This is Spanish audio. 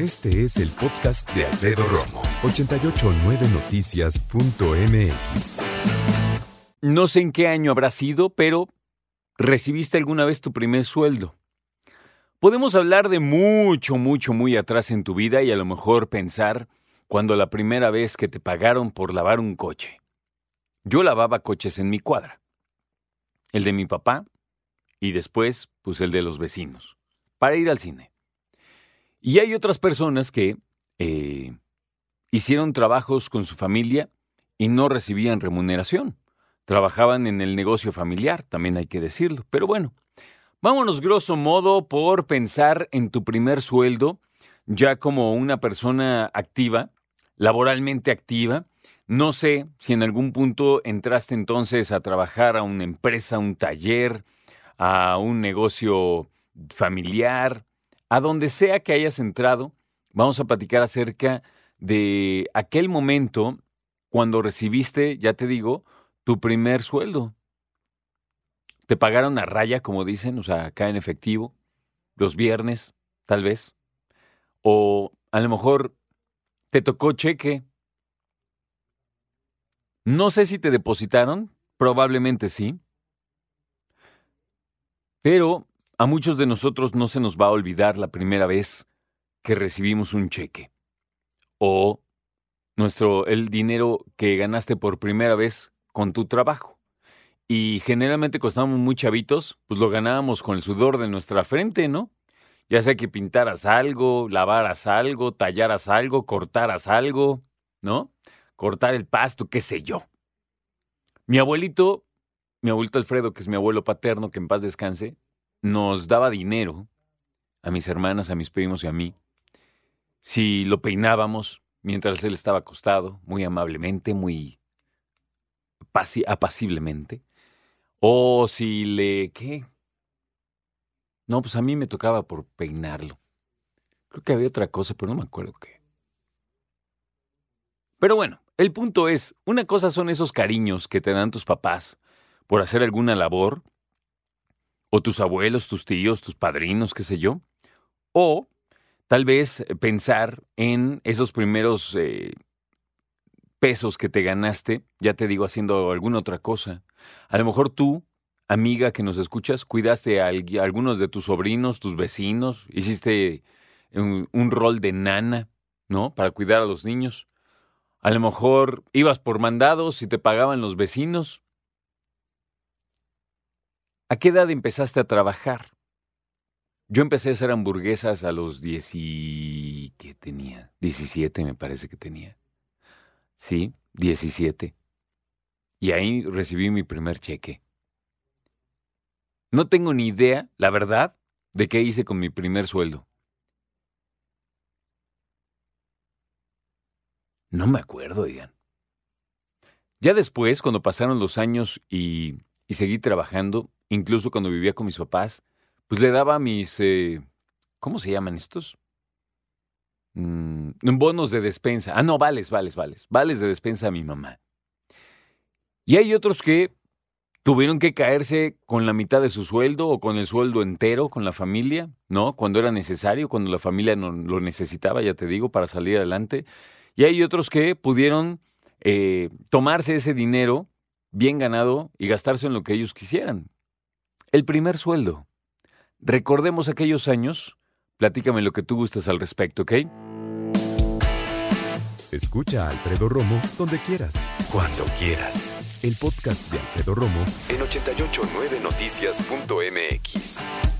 Este es el podcast de Alfredo Romo, 889noticias.mx. No sé en qué año habrá sido, pero recibiste alguna vez tu primer sueldo. Podemos hablar de mucho, mucho, muy atrás en tu vida y a lo mejor pensar cuando la primera vez que te pagaron por lavar un coche. Yo lavaba coches en mi cuadra. El de mi papá y después, pues el de los vecinos, para ir al cine. Y hay otras personas que eh, hicieron trabajos con su familia y no recibían remuneración. Trabajaban en el negocio familiar, también hay que decirlo. Pero bueno, vámonos grosso modo por pensar en tu primer sueldo ya como una persona activa, laboralmente activa. No sé si en algún punto entraste entonces a trabajar a una empresa, un taller, a un negocio familiar, a donde sea que hayas entrado, vamos a platicar acerca de aquel momento cuando recibiste, ya te digo, tu primer sueldo. Te pagaron a raya, como dicen, o sea, acá en efectivo, los viernes, tal vez. O a lo mejor te tocó cheque. No sé si te depositaron, probablemente sí. Pero a muchos de nosotros no se nos va a olvidar la primera vez que recibimos un cheque o nuestro el dinero que ganaste por primera vez con tu trabajo. Y generalmente cuando estábamos muy chavitos, pues lo ganábamos con el sudor de nuestra frente, ¿no? Ya sea que pintaras algo, lavaras algo, tallaras algo, cortaras algo, ¿no? Cortar el pasto, qué sé yo. Mi abuelito, mi abuelito Alfredo, que es mi abuelo paterno, que en paz descanse, nos daba dinero a mis hermanas, a mis primos y a mí, si lo peinábamos mientras él estaba acostado, muy amablemente, muy apaciblemente, o si le... ¿Qué? No, pues a mí me tocaba por peinarlo. Creo que había otra cosa, pero no me acuerdo qué. Pero bueno, el punto es, una cosa son esos cariños que te dan tus papás por hacer alguna labor, o tus abuelos, tus tíos, tus padrinos, qué sé yo. O tal vez eh, pensar en esos primeros eh, pesos que te ganaste, ya te digo, haciendo alguna otra cosa. A lo mejor tú, amiga que nos escuchas, cuidaste a, algunos de tus sobrinos, tus vecinos, hiciste un, un rol de nana, ¿no? Para cuidar a los niños. A lo mejor ibas por mandados y te pagaban los vecinos. ¿A qué edad empezaste a trabajar? Yo empecé a hacer hamburguesas a los 10 y... ¿Qué tenía? 17 me parece que tenía. Sí, 17. Y ahí recibí mi primer cheque. No tengo ni idea, la verdad, de qué hice con mi primer sueldo. No me acuerdo, digan. Ya después, cuando pasaron los años y, y seguí trabajando, incluso cuando vivía con mis papás, pues le daba mis, eh, ¿cómo se llaman estos? Mm, bonos de despensa. Ah, no, vales, vales, vales. Vales de despensa a mi mamá. Y hay otros que tuvieron que caerse con la mitad de su sueldo o con el sueldo entero con la familia, ¿no? Cuando era necesario, cuando la familia lo necesitaba, ya te digo, para salir adelante. Y hay otros que pudieron eh, tomarse ese dinero bien ganado y gastarse en lo que ellos quisieran. El primer sueldo. Recordemos aquellos años. Platícame lo que tú gustas al respecto, ¿ok? Escucha a Alfredo Romo donde quieras. Cuando quieras. El podcast de Alfredo Romo en 889noticias.mx.